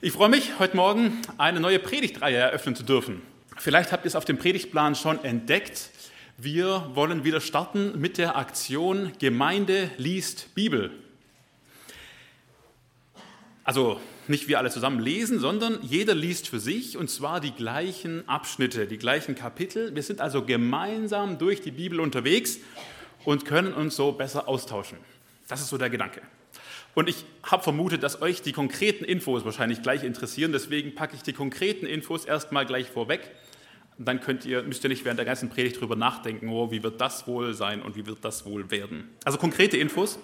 Ich freue mich, heute Morgen eine neue Predigtreihe eröffnen zu dürfen. Vielleicht habt ihr es auf dem Predigtplan schon entdeckt. Wir wollen wieder starten mit der Aktion Gemeinde liest Bibel. Also nicht wir alle zusammen lesen, sondern jeder liest für sich und zwar die gleichen Abschnitte, die gleichen Kapitel. Wir sind also gemeinsam durch die Bibel unterwegs und können uns so besser austauschen. Das ist so der Gedanke. Und ich habe vermutet, dass euch die konkreten Infos wahrscheinlich gleich interessieren. Deswegen packe ich die konkreten Infos erstmal gleich vorweg. Dann könnt ihr, müsst ihr nicht während der ganzen Predigt darüber nachdenken, oh, wie wird das wohl sein und wie wird das wohl werden. Also konkrete Infos,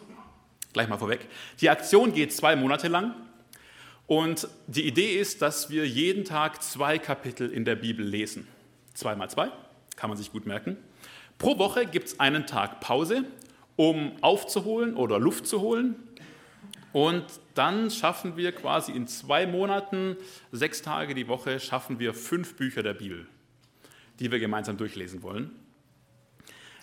gleich mal vorweg. Die Aktion geht zwei Monate lang. Und die Idee ist, dass wir jeden Tag zwei Kapitel in der Bibel lesen. Zwei mal zwei, kann man sich gut merken. Pro Woche gibt es einen Tag Pause, um aufzuholen oder Luft zu holen und dann schaffen wir quasi in zwei Monaten, sechs Tage die Woche, schaffen wir fünf Bücher der Bibel, die wir gemeinsam durchlesen wollen.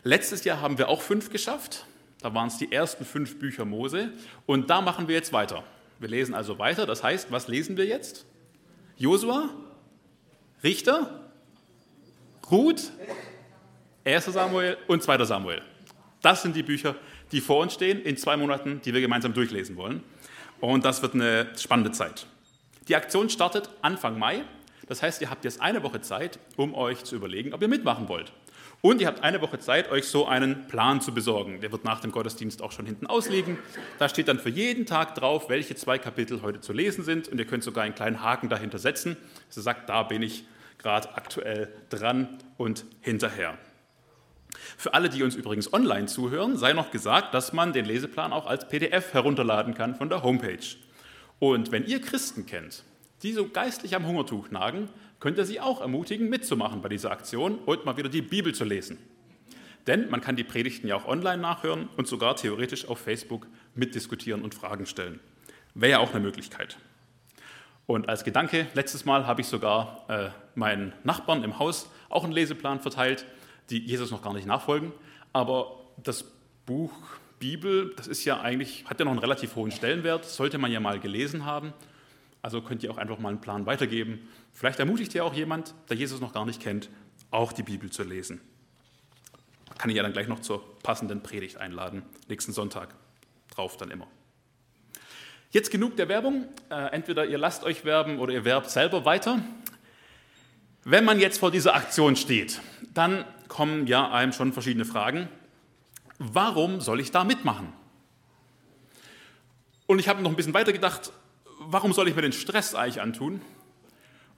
Letztes Jahr haben wir auch fünf geschafft. Da waren es die ersten fünf Bücher Mose. Und da machen wir jetzt weiter. Wir lesen also weiter. Das heißt, was lesen wir jetzt? Josua, Richter, Ruth, 1. Samuel und 2. Samuel. Das sind die Bücher, die vor uns stehen, in zwei Monaten, die wir gemeinsam durchlesen wollen. Und das wird eine spannende Zeit. Die Aktion startet Anfang Mai. Das heißt, ihr habt jetzt eine Woche Zeit, um euch zu überlegen, ob ihr mitmachen wollt. Und ihr habt eine Woche Zeit, euch so einen Plan zu besorgen. Der wird nach dem Gottesdienst auch schon hinten ausliegen. Da steht dann für jeden Tag drauf, welche zwei Kapitel heute zu lesen sind. Und ihr könnt sogar einen kleinen Haken dahinter setzen. Sie sagt, da bin ich gerade aktuell dran und hinterher. Für alle, die uns übrigens online zuhören, sei noch gesagt, dass man den Leseplan auch als PDF herunterladen kann von der Homepage. Und wenn ihr Christen kennt, die so geistlich am Hungertuch nagen, könnt ihr sie auch ermutigen, mitzumachen bei dieser Aktion und mal wieder die Bibel zu lesen. Denn man kann die Predigten ja auch online nachhören und sogar theoretisch auf Facebook mitdiskutieren und Fragen stellen. Wäre ja auch eine Möglichkeit. Und als Gedanke, letztes Mal habe ich sogar äh, meinen Nachbarn im Haus auch einen Leseplan verteilt die Jesus noch gar nicht nachfolgen. Aber das Buch Bibel, das ist ja eigentlich, hat ja noch einen relativ hohen Stellenwert, sollte man ja mal gelesen haben. Also könnt ihr auch einfach mal einen Plan weitergeben. Vielleicht ermutigt ihr auch jemand, der Jesus noch gar nicht kennt, auch die Bibel zu lesen. Kann ich ja dann gleich noch zur passenden Predigt einladen, nächsten Sonntag drauf dann immer. Jetzt genug der Werbung. Äh, entweder ihr lasst euch werben oder ihr werbt selber weiter. Wenn man jetzt vor dieser Aktion steht, dann kommen ja einem schon verschiedene Fragen. Warum soll ich da mitmachen? Und ich habe noch ein bisschen weiter gedacht, warum soll ich mir den Stress eigentlich antun?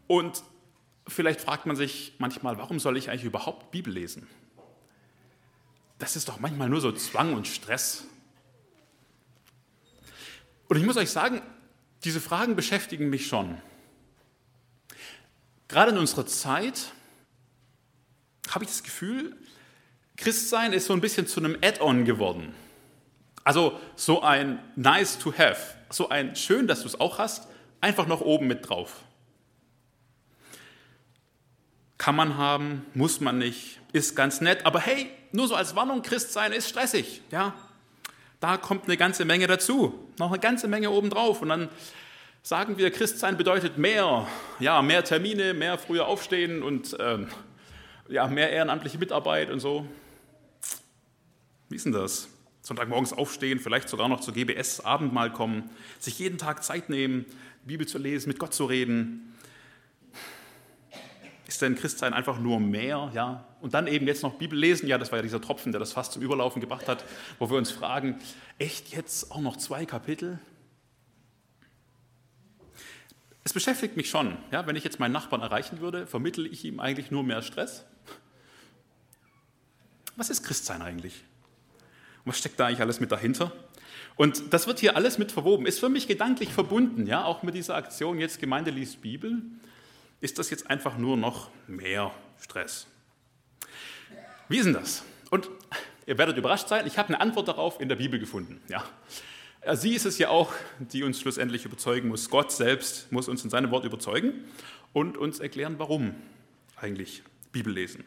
Und vielleicht fragt man sich manchmal, warum soll ich eigentlich überhaupt Bibel lesen? Das ist doch manchmal nur so Zwang und Stress. Und ich muss euch sagen, diese Fragen beschäftigen mich schon. Gerade in unserer Zeit habe ich das Gefühl, Christsein ist so ein bisschen zu einem Add-on geworden. Also so ein nice to have, so ein schön, dass du es auch hast, einfach noch oben mit drauf. Kann man haben, muss man nicht, ist ganz nett, aber hey, nur so als Warnung, Christsein ist stressig, ja. Da kommt eine ganze Menge dazu, noch eine ganze Menge oben drauf und dann sagen wir, Christsein bedeutet mehr, ja, mehr Termine, mehr früher aufstehen und ähm, ja, mehr ehrenamtliche Mitarbeit und so. Wie ist denn das? Sonntagmorgens aufstehen, vielleicht sogar noch zur GBS Abendmahl kommen, sich jeden Tag Zeit nehmen, Bibel zu lesen, mit Gott zu reden. Ist denn Christsein einfach nur mehr? Ja? Und dann eben jetzt noch Bibel lesen? Ja, das war ja dieser Tropfen, der das fast zum Überlaufen gebracht hat, wo wir uns fragen, echt jetzt auch noch zwei Kapitel? Es beschäftigt mich schon. Ja, wenn ich jetzt meinen Nachbarn erreichen würde, vermittle ich ihm eigentlich nur mehr Stress? Was ist Christsein eigentlich? was steckt da eigentlich alles mit dahinter? Und das wird hier alles mit verwoben, ist für mich gedanklich verbunden, ja, auch mit dieser Aktion jetzt Gemeinde liest Bibel, ist das jetzt einfach nur noch mehr Stress. Wie ist denn das? Und ihr werdet überrascht sein, ich habe eine Antwort darauf in der Bibel gefunden. Ja. Sie ist es ja auch, die uns schlussendlich überzeugen muss. Gott selbst muss uns in seinem Wort überzeugen und uns erklären, warum eigentlich Bibel lesen.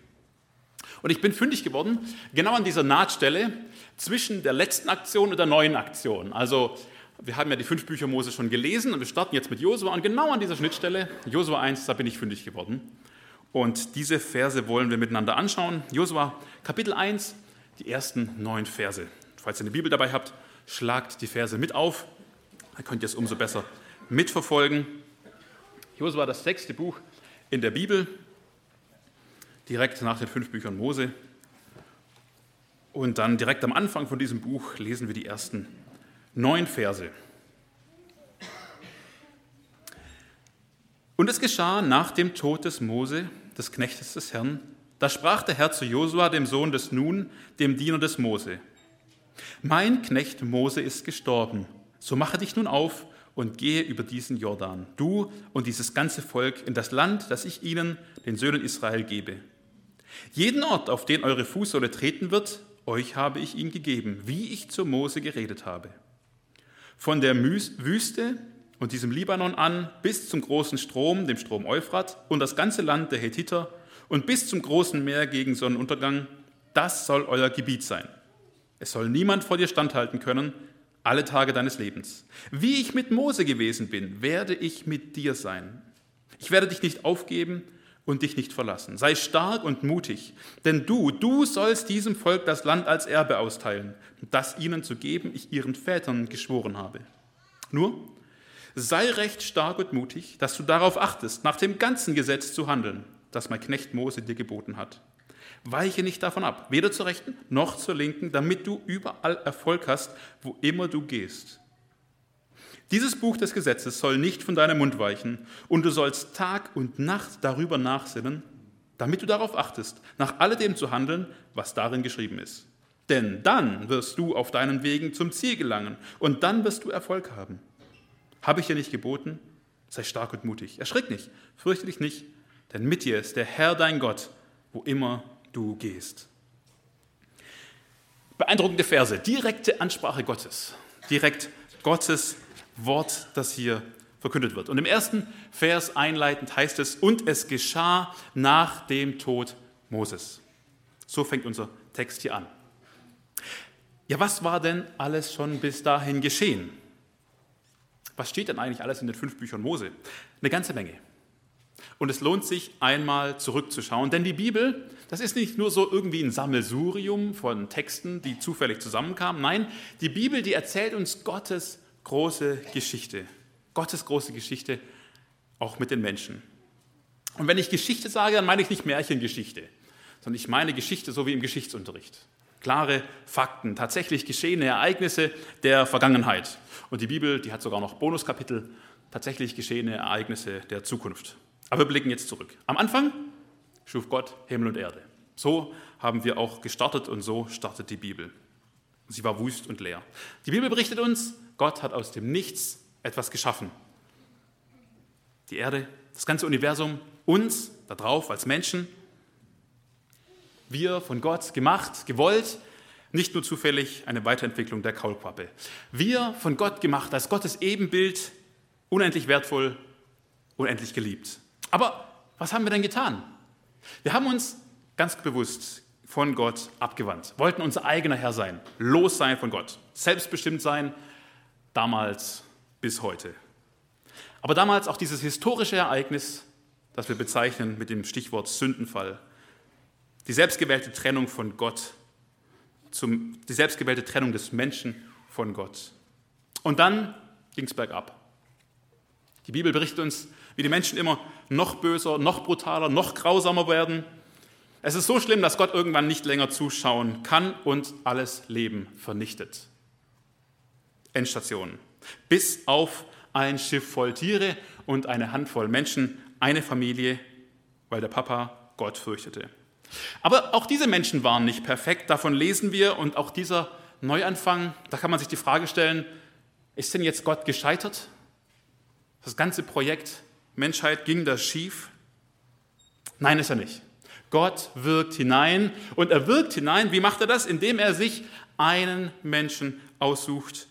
Und ich bin fündig geworden, genau an dieser Nahtstelle zwischen der letzten Aktion und der neuen Aktion. Also Wir haben ja die fünf Bücher Mose schon gelesen und wir starten jetzt mit Josua und genau an dieser Schnittstelle, Josua 1, da bin ich fündig geworden. Und diese Verse wollen wir miteinander anschauen. Josua Kapitel 1, die ersten neun Verse. Falls ihr eine Bibel dabei habt, schlagt die Verse mit auf. Dann könnt ihr es umso besser mitverfolgen. Josua, das sechste Buch in der Bibel, direkt nach den fünf Büchern Mose. Und dann direkt am Anfang von diesem Buch lesen wir die ersten neun Verse. Und es geschah nach dem Tod des Mose, des Knechtes des Herrn, da sprach der Herr zu Josua, dem Sohn des Nun, dem Diener des Mose. Mein Knecht Mose ist gestorben, so mache dich nun auf und gehe über diesen Jordan, du und dieses ganze Volk, in das Land, das ich ihnen, den Söhnen Israel, gebe. Jeden Ort, auf den eure Fußsohle treten wird, euch habe ich ihn gegeben, wie ich zu Mose geredet habe. Von der Wüste und diesem Libanon an bis zum großen Strom, dem Strom Euphrat und das ganze Land der Hethiter und bis zum großen Meer gegen Sonnenuntergang, das soll euer Gebiet sein. Es soll niemand vor dir standhalten können, alle Tage deines Lebens. Wie ich mit Mose gewesen bin, werde ich mit dir sein. Ich werde dich nicht aufgeben und dich nicht verlassen. Sei stark und mutig, denn du, du sollst diesem Volk das Land als Erbe austeilen, das ihnen zu geben ich ihren Vätern geschworen habe. Nur sei recht stark und mutig, dass du darauf achtest, nach dem ganzen Gesetz zu handeln, das mein Knecht Mose dir geboten hat. Weiche nicht davon ab, weder zur rechten noch zur linken, damit du überall Erfolg hast, wo immer du gehst. Dieses Buch des Gesetzes soll nicht von deinem Mund weichen, und du sollst Tag und Nacht darüber nachsinnen, damit du darauf achtest, nach alledem zu handeln, was darin geschrieben ist. Denn dann wirst du auf deinen Wegen zum Ziel gelangen, und dann wirst du Erfolg haben. Habe ich dir nicht geboten? Sei stark und mutig. Erschrick nicht, fürchte dich nicht, denn mit dir ist der Herr dein Gott, wo immer du gehst. Beeindruckende Verse, direkte Ansprache Gottes, direkt Gottes Wort, das hier verkündet wird. Und im ersten Vers einleitend heißt es, und es geschah nach dem Tod Moses. So fängt unser Text hier an. Ja, was war denn alles schon bis dahin geschehen? Was steht denn eigentlich alles in den fünf Büchern Mose? Eine ganze Menge. Und es lohnt sich einmal zurückzuschauen, denn die Bibel, das ist nicht nur so irgendwie ein Sammelsurium von Texten, die zufällig zusammenkamen. Nein, die Bibel, die erzählt uns Gottes große Geschichte. Gottes große Geschichte auch mit den Menschen. Und wenn ich Geschichte sage, dann meine ich nicht Märchengeschichte, sondern ich meine Geschichte so wie im Geschichtsunterricht. Klare Fakten, tatsächlich geschehene Ereignisse der Vergangenheit. Und die Bibel, die hat sogar noch Bonuskapitel, tatsächlich geschehene Ereignisse der Zukunft. Aber wir blicken jetzt zurück. Am Anfang schuf Gott Himmel und Erde. So haben wir auch gestartet und so startet die Bibel. Sie war wüst und leer. Die Bibel berichtet uns, Gott hat aus dem Nichts etwas geschaffen. Die Erde, das ganze Universum, uns da drauf als Menschen. Wir von Gott gemacht, gewollt, nicht nur zufällig eine Weiterentwicklung der Kaulquappe. Wir von Gott gemacht, als Gottes Ebenbild, unendlich wertvoll, unendlich geliebt. Aber was haben wir denn getan? Wir haben uns ganz bewusst von Gott abgewandt, wollten unser eigener Herr sein, los sein von Gott, selbstbestimmt sein, damals bis heute. Aber damals auch dieses historische Ereignis, das wir bezeichnen mit dem Stichwort Sündenfall, die selbstgewählte Trennung von Gott, zum, die selbstgewählte Trennung des Menschen von Gott. Und dann ging es bergab. Die Bibel berichtet uns, wie die Menschen immer noch böser, noch brutaler, noch grausamer werden. Es ist so schlimm, dass Gott irgendwann nicht länger zuschauen kann und alles Leben vernichtet. Endstation. Bis auf ein Schiff voll Tiere und eine Handvoll Menschen, eine Familie, weil der Papa Gott fürchtete. Aber auch diese Menschen waren nicht perfekt, davon lesen wir. Und auch dieser Neuanfang, da kann man sich die Frage stellen, ist denn jetzt Gott gescheitert? Das ganze Projekt Menschheit ging das schief? Nein, ist er nicht. Gott wirkt hinein und er wirkt hinein. Wie macht er das? Indem er sich einen Menschen aussucht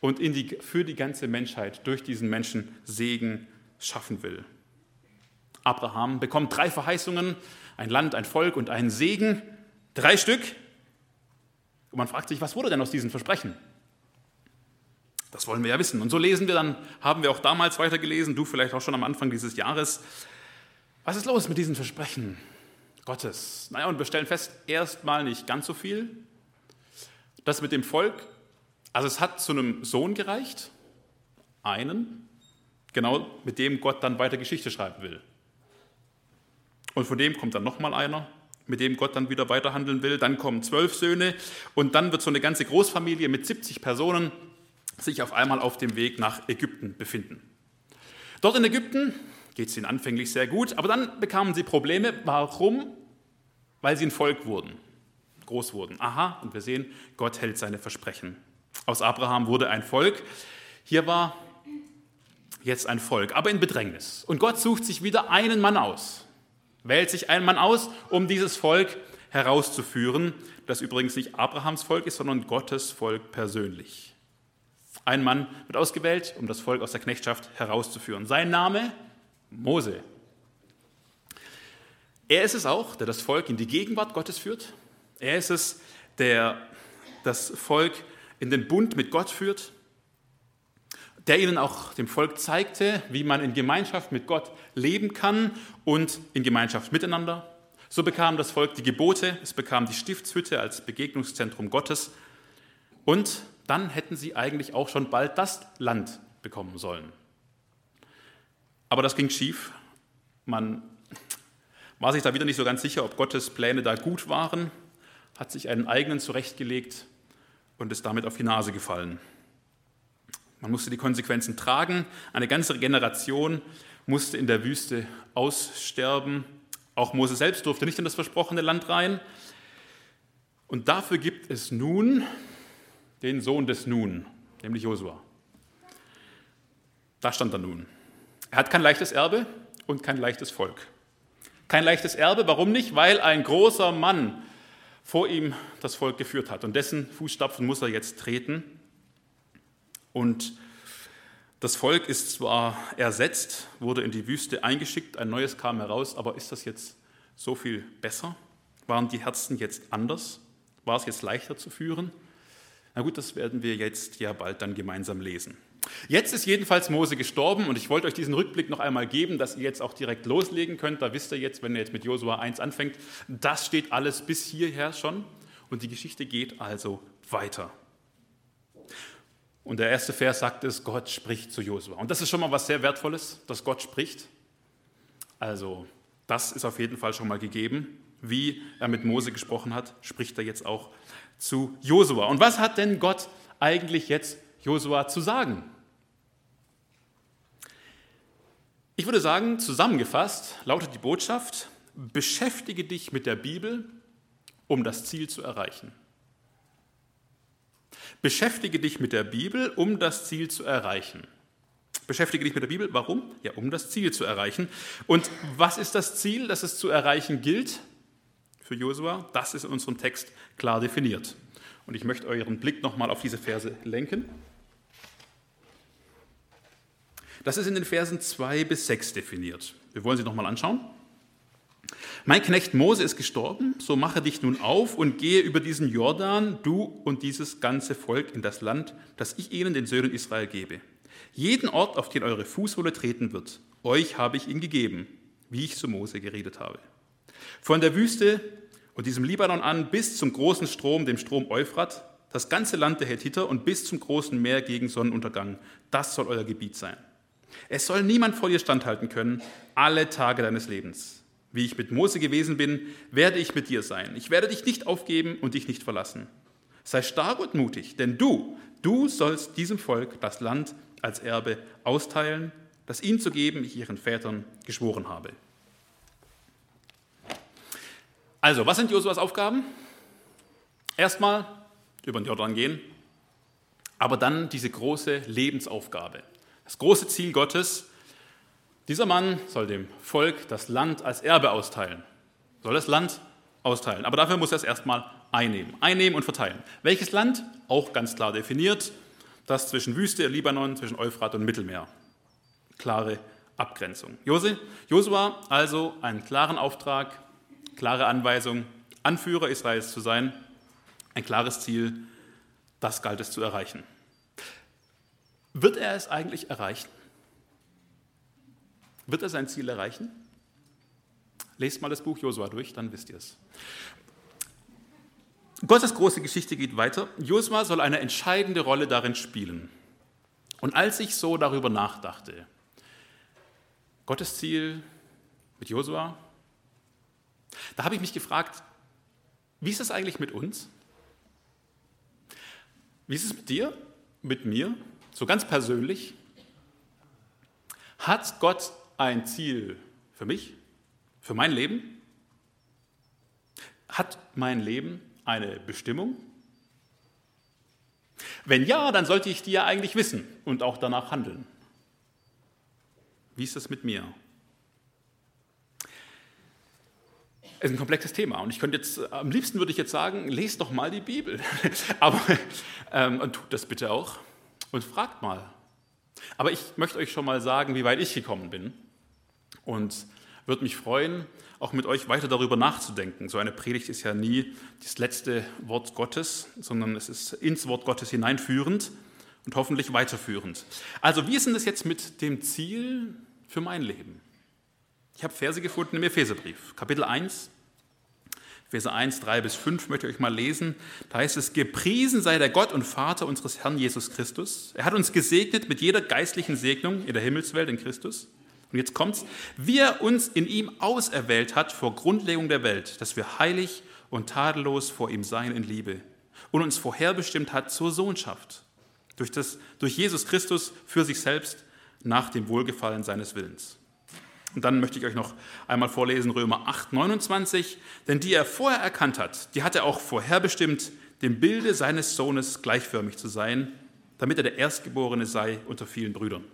und die, für die ganze Menschheit durch diesen Menschen Segen schaffen will. Abraham bekommt drei Verheißungen, ein Land, ein Volk und einen Segen, drei Stück. Und man fragt sich, was wurde denn aus diesen Versprechen? Das wollen wir ja wissen. Und so lesen wir dann, haben wir auch damals weitergelesen, du vielleicht auch schon am Anfang dieses Jahres. Was ist los mit diesen Versprechen Gottes? Naja, und wir stellen fest, erstmal nicht ganz so viel. Das mit dem Volk, also es hat zu einem Sohn gereicht, einen, genau mit dem Gott dann weiter Geschichte schreiben will. Und von dem kommt dann nochmal einer, mit dem Gott dann wieder weiterhandeln will. Dann kommen zwölf Söhne und dann wird so eine ganze Großfamilie mit 70 Personen sich auf einmal auf dem Weg nach Ägypten befinden. Dort in Ägypten geht es ihnen anfänglich sehr gut, aber dann bekamen sie Probleme. Warum? Weil sie ein Volk wurden, groß wurden. Aha, und wir sehen, Gott hält seine Versprechen. Aus Abraham wurde ein Volk. Hier war jetzt ein Volk, aber in Bedrängnis. Und Gott sucht sich wieder einen Mann aus, wählt sich einen Mann aus, um dieses Volk herauszuführen, das übrigens nicht Abrahams Volk ist, sondern Gottes Volk persönlich. Ein Mann wird ausgewählt, um das Volk aus der Knechtschaft herauszuführen. Sein Name Mose. Er ist es auch, der das Volk in die Gegenwart Gottes führt. Er ist es, der das Volk in den Bund mit Gott führt, der ihnen auch dem Volk zeigte, wie man in Gemeinschaft mit Gott leben kann und in Gemeinschaft miteinander. So bekam das Volk die Gebote, es bekam die Stiftshütte als Begegnungszentrum Gottes und dann hätten sie eigentlich auch schon bald das Land bekommen sollen. Aber das ging schief. Man war sich da wieder nicht so ganz sicher, ob Gottes Pläne da gut waren, hat sich einen eigenen zurechtgelegt und ist damit auf die Nase gefallen. Man musste die Konsequenzen tragen. Eine ganze Generation musste in der Wüste aussterben. Auch Mose selbst durfte nicht in das versprochene Land rein. Und dafür gibt es nun den Sohn des Nun, nämlich Josua. Da stand er nun. Er hat kein leichtes Erbe und kein leichtes Volk. Kein leichtes Erbe, warum nicht? Weil ein großer Mann vor ihm das Volk geführt hat. Und dessen Fußstapfen muss er jetzt treten. Und das Volk ist zwar ersetzt, wurde in die Wüste eingeschickt, ein neues kam heraus, aber ist das jetzt so viel besser? Waren die Herzen jetzt anders? War es jetzt leichter zu führen? Na gut, das werden wir jetzt ja bald dann gemeinsam lesen. Jetzt ist jedenfalls Mose gestorben und ich wollte euch diesen Rückblick noch einmal geben, dass ihr jetzt auch direkt loslegen könnt. Da wisst ihr jetzt, wenn ihr jetzt mit Josua 1 anfängt, das steht alles bis hierher schon und die Geschichte geht also weiter. Und der erste Vers sagt es, Gott spricht zu Josua. Und das ist schon mal was sehr Wertvolles, dass Gott spricht. Also das ist auf jeden Fall schon mal gegeben. Wie er mit Mose gesprochen hat, spricht er jetzt auch zu Josua. Und was hat denn Gott eigentlich jetzt Josua zu sagen? Ich würde sagen, zusammengefasst lautet die Botschaft, beschäftige dich mit der Bibel, um das Ziel zu erreichen. Beschäftige dich mit der Bibel, um das Ziel zu erreichen. Beschäftige dich mit der Bibel, warum? Ja, um das Ziel zu erreichen. Und was ist das Ziel, das es zu erreichen gilt für Josua? Das ist in unserem Text klar definiert. Und ich möchte euren Blick nochmal auf diese Verse lenken. Das ist in den Versen 2 bis 6 definiert. Wir wollen sie nochmal anschauen. Mein Knecht Mose ist gestorben, so mache dich nun auf und gehe über diesen Jordan, du und dieses ganze Volk in das Land, das ich ihnen, den Söhnen Israel, gebe. Jeden Ort, auf den eure Fußsohle treten wird, euch habe ich ihn gegeben, wie ich zu Mose geredet habe. Von der Wüste und diesem Libanon an bis zum großen Strom, dem Strom Euphrat, das ganze Land der Hethiter und bis zum großen Meer gegen Sonnenuntergang, das soll euer Gebiet sein. Es soll niemand vor dir standhalten können, alle Tage deines Lebens. Wie ich mit Mose gewesen bin, werde ich mit dir sein. Ich werde dich nicht aufgeben und dich nicht verlassen. Sei stark und mutig, denn du, du sollst diesem Volk das Land als Erbe austeilen, das ihnen zu geben ich ihren Vätern geschworen habe. Also, was sind Josuas Aufgaben? Erstmal über den Jordan gehen, aber dann diese große Lebensaufgabe. Das große Ziel Gottes, dieser Mann soll dem Volk das Land als Erbe austeilen. Soll das Land austeilen. Aber dafür muss er es erstmal einnehmen. Einnehmen und verteilen. Welches Land? Auch ganz klar definiert. Das zwischen Wüste, Libanon, zwischen Euphrat und Mittelmeer. Klare Abgrenzung. Josua also einen klaren Auftrag, klare Anweisung, Anführer Israels zu sein, ein klares Ziel, das galt es zu erreichen. Wird er es eigentlich erreichen? Wird er sein Ziel erreichen? Lest mal das Buch Josua durch, dann wisst ihr es. Gottes große Geschichte geht weiter. Josua soll eine entscheidende Rolle darin spielen. Und als ich so darüber nachdachte, Gottes Ziel mit Josua, da habe ich mich gefragt, wie ist es eigentlich mit uns? Wie ist es mit dir, mit mir, so ganz persönlich? Hat Gott ein Ziel für mich, für mein Leben? Hat mein Leben eine Bestimmung? Wenn ja, dann sollte ich die ja eigentlich wissen und auch danach handeln. Wie ist es mit mir? Es ist ein komplexes Thema und ich könnte jetzt, am liebsten würde ich jetzt sagen, lest doch mal die Bibel. Aber ähm, und tut das bitte auch und fragt mal. Aber ich möchte euch schon mal sagen, wie weit ich gekommen bin und würde mich freuen, auch mit euch weiter darüber nachzudenken. So eine Predigt ist ja nie das letzte Wort Gottes, sondern es ist ins Wort Gottes hineinführend und hoffentlich weiterführend. Also wie ist denn das jetzt mit dem Ziel für mein Leben? Ich habe Verse gefunden im Epheserbrief, Kapitel 1, Verse 1, 3 bis 5 möchte ich euch mal lesen. Da heißt es, gepriesen sei der Gott und Vater unseres Herrn Jesus Christus. Er hat uns gesegnet mit jeder geistlichen Segnung in der Himmelswelt in Christus und jetzt kommt's, wie er uns in ihm auserwählt hat vor Grundlegung der Welt, dass wir heilig und tadellos vor ihm seien in Liebe und uns vorherbestimmt hat zur Sohnschaft durch, das, durch Jesus Christus für sich selbst nach dem Wohlgefallen seines Willens. Und dann möchte ich euch noch einmal vorlesen Römer 8, 29, denn die er vorher erkannt hat, die hat er auch vorherbestimmt, dem Bilde seines Sohnes gleichförmig zu sein, damit er der Erstgeborene sei unter vielen Brüdern.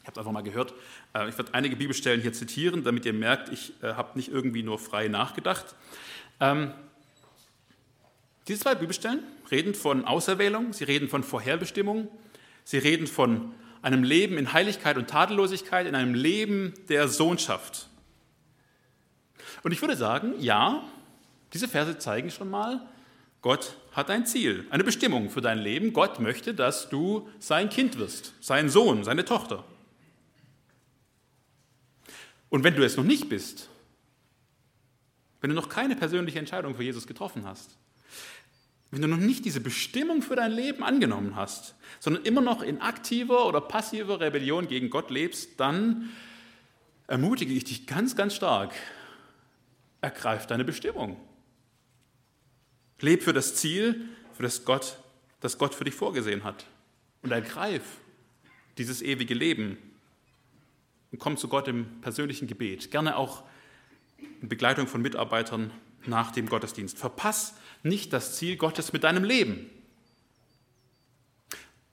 Ich habe es einfach mal gehört. Äh, ich werde einige Bibelstellen hier zitieren, damit ihr merkt, ich äh, habe nicht irgendwie nur frei nachgedacht. Ähm, diese zwei Bibelstellen reden von Auserwählung, sie reden von Vorherbestimmung, sie reden von einem Leben in Heiligkeit und Tadellosigkeit, in einem Leben der Sohnschaft. Und ich würde sagen, ja, diese Verse zeigen schon mal, Gott hat ein Ziel, eine Bestimmung für dein Leben. Gott möchte, dass du sein Kind wirst, sein Sohn, seine Tochter. Und wenn du es noch nicht bist, wenn du noch keine persönliche Entscheidung für Jesus getroffen hast, wenn du noch nicht diese Bestimmung für dein Leben angenommen hast, sondern immer noch in aktiver oder passiver Rebellion gegen Gott lebst, dann ermutige ich dich ganz, ganz stark, ergreif deine Bestimmung. Leb für das Ziel, für das Gott, das Gott für dich vorgesehen hat. Und ergreif dieses ewige Leben, und komm zu Gott im persönlichen Gebet, gerne auch in Begleitung von Mitarbeitern nach dem Gottesdienst. Verpass nicht das Ziel Gottes mit deinem Leben.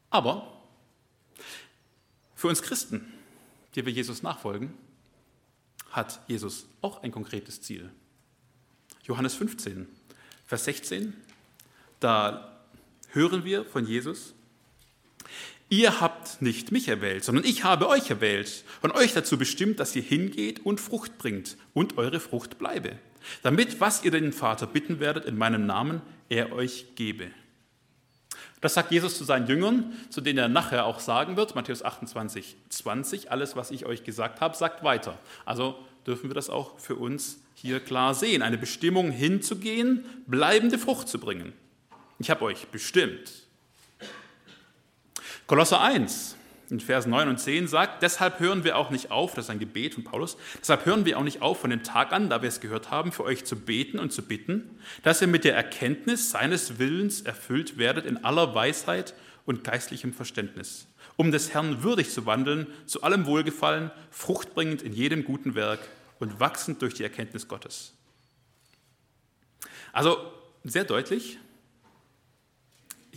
Aber für uns Christen, die wir Jesus nachfolgen, hat Jesus auch ein konkretes Ziel. Johannes 15, Vers 16, da hören wir von Jesus, Ihr habt nicht mich erwählt, sondern ich habe euch erwählt und euch dazu bestimmt, dass ihr hingeht und Frucht bringt und eure Frucht bleibe, damit, was ihr den Vater bitten werdet in meinem Namen, er euch gebe. Das sagt Jesus zu seinen Jüngern, zu denen er nachher auch sagen wird, Matthäus 28, 20, alles, was ich euch gesagt habe, sagt weiter. Also dürfen wir das auch für uns hier klar sehen, eine Bestimmung hinzugehen, bleibende Frucht zu bringen. Ich habe euch bestimmt, Kolosser 1 in Vers 9 und 10 sagt, deshalb hören wir auch nicht auf, das ist ein Gebet von Paulus, deshalb hören wir auch nicht auf von dem Tag an, da wir es gehört haben, für euch zu beten und zu bitten, dass ihr mit der Erkenntnis seines Willens erfüllt werdet in aller Weisheit und geistlichem Verständnis, um des Herrn würdig zu wandeln, zu allem Wohlgefallen, fruchtbringend in jedem guten Werk und wachsend durch die Erkenntnis Gottes. Also sehr deutlich,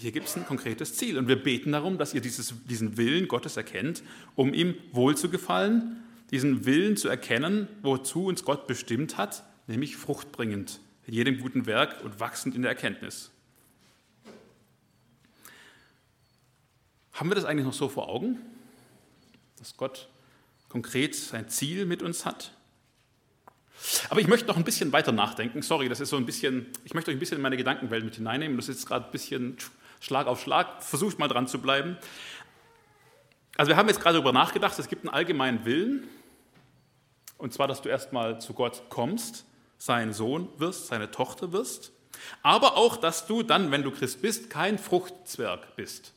hier gibt es ein konkretes Ziel und wir beten darum, dass ihr dieses, diesen Willen Gottes erkennt, um ihm wohl zu gefallen, diesen Willen zu erkennen, wozu uns Gott bestimmt hat, nämlich fruchtbringend in jedem guten Werk und wachsend in der Erkenntnis. Haben wir das eigentlich noch so vor Augen, dass Gott konkret sein Ziel mit uns hat? Aber ich möchte noch ein bisschen weiter nachdenken. Sorry, das ist so ein bisschen, ich möchte euch ein bisschen in meine Gedankenwelt mit hineinnehmen. Das ist gerade ein bisschen Schlag auf Schlag, versucht mal dran zu bleiben. Also wir haben jetzt gerade darüber nachgedacht, es gibt einen allgemeinen Willen, und zwar, dass du erstmal zu Gott kommst, sein Sohn wirst, seine Tochter wirst, aber auch, dass du dann, wenn du Christ bist, kein Fruchtzwerg bist,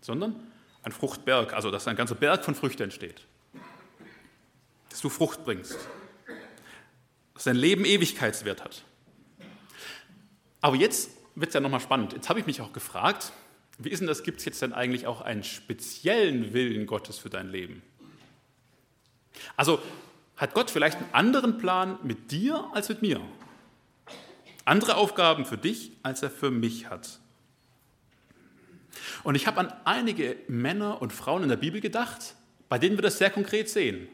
sondern ein Fruchtberg, also dass ein ganzer Berg von Früchten entsteht. Dass du Frucht bringst, dass dein Leben Ewigkeitswert hat. Aber jetzt wird es ja nochmal spannend. Jetzt habe ich mich auch gefragt, wie ist denn das, gibt es jetzt denn eigentlich auch einen speziellen Willen Gottes für dein Leben? Also hat Gott vielleicht einen anderen Plan mit dir als mit mir? Andere Aufgaben für dich, als er für mich hat. Und ich habe an einige Männer und Frauen in der Bibel gedacht, bei denen wir das sehr konkret sehen.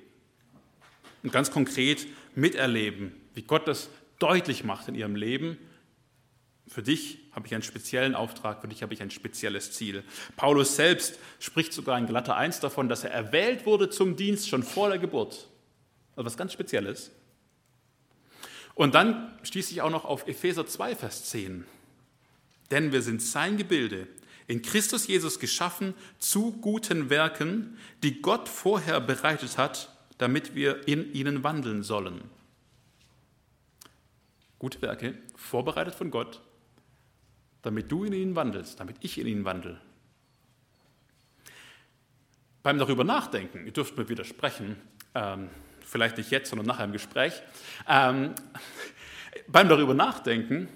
Und ganz konkret miterleben, wie Gott das deutlich macht in ihrem Leben für dich habe ich einen speziellen Auftrag, für dich habe ich ein spezielles Ziel. Paulus selbst spricht sogar in Galater 1 davon, dass er erwählt wurde zum Dienst schon vor der Geburt. Also was ganz Spezielles. Und dann stieß ich auch noch auf Epheser 2, Vers 10. Denn wir sind sein Gebilde, in Christus Jesus geschaffen zu guten Werken, die Gott vorher bereitet hat, damit wir in ihnen wandeln sollen. Gute Werke, vorbereitet von Gott, damit du in ihnen wandelst, damit ich in ihnen wandle. Beim darüber nachdenken, ihr dürft mir widersprechen, ähm, vielleicht nicht jetzt, sondern nachher im Gespräch, ähm, beim darüber nachdenken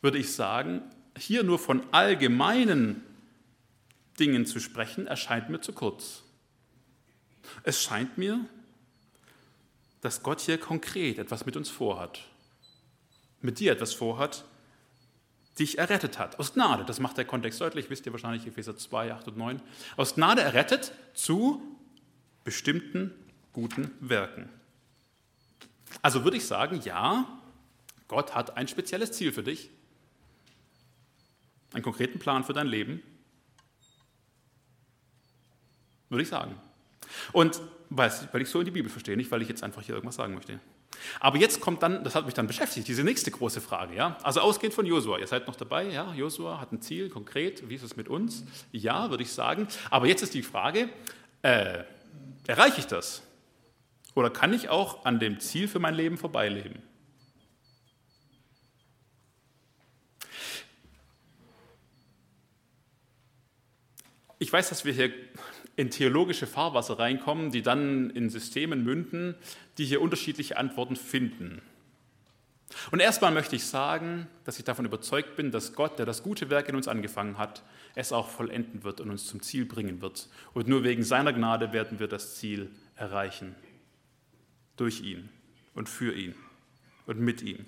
würde ich sagen, hier nur von allgemeinen Dingen zu sprechen, erscheint mir zu kurz. Es scheint mir, dass Gott hier konkret etwas mit uns vorhat, mit dir etwas vorhat, dich errettet hat. Aus Gnade, das macht der Kontext deutlich, wisst ihr wahrscheinlich Epheser 2, 8 und 9. Aus Gnade errettet zu bestimmten guten Werken. Also würde ich sagen, ja, Gott hat ein spezielles Ziel für dich, einen konkreten Plan für dein Leben. Würde ich sagen. Und weil ich so in die Bibel verstehe, nicht weil ich jetzt einfach hier irgendwas sagen möchte. Aber jetzt kommt dann, das hat mich dann beschäftigt, diese nächste große Frage. Ja? Also ausgehend von Josua, ihr seid noch dabei, ja? Josua hat ein Ziel, konkret, wie ist es mit uns? Ja, würde ich sagen. Aber jetzt ist die Frage, äh, erreiche ich das? Oder kann ich auch an dem Ziel für mein Leben vorbeileben? Ich weiß, dass wir hier in theologische Fahrwasser reinkommen, die dann in Systemen münden, die hier unterschiedliche Antworten finden. Und erstmal möchte ich sagen, dass ich davon überzeugt bin, dass Gott, der das gute Werk in uns angefangen hat, es auch vollenden wird und uns zum Ziel bringen wird. Und nur wegen seiner Gnade werden wir das Ziel erreichen. Durch ihn und für ihn und mit ihm.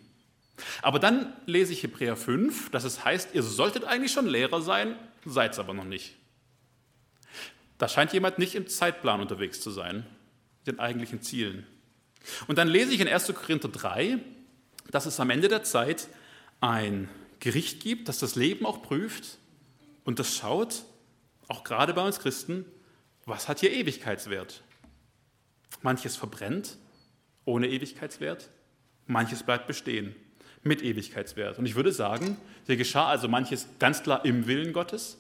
Aber dann lese ich Hebräer 5, dass es heißt, ihr solltet eigentlich schon Lehrer sein, seid es aber noch nicht. Da scheint jemand nicht im Zeitplan unterwegs zu sein, den eigentlichen Zielen. Und dann lese ich in 1. Korinther 3, dass es am Ende der Zeit ein Gericht gibt, das das Leben auch prüft und das schaut, auch gerade bei uns Christen, was hat hier Ewigkeitswert? Manches verbrennt ohne Ewigkeitswert, manches bleibt bestehen mit Ewigkeitswert. Und ich würde sagen, hier geschah also manches ganz klar im Willen Gottes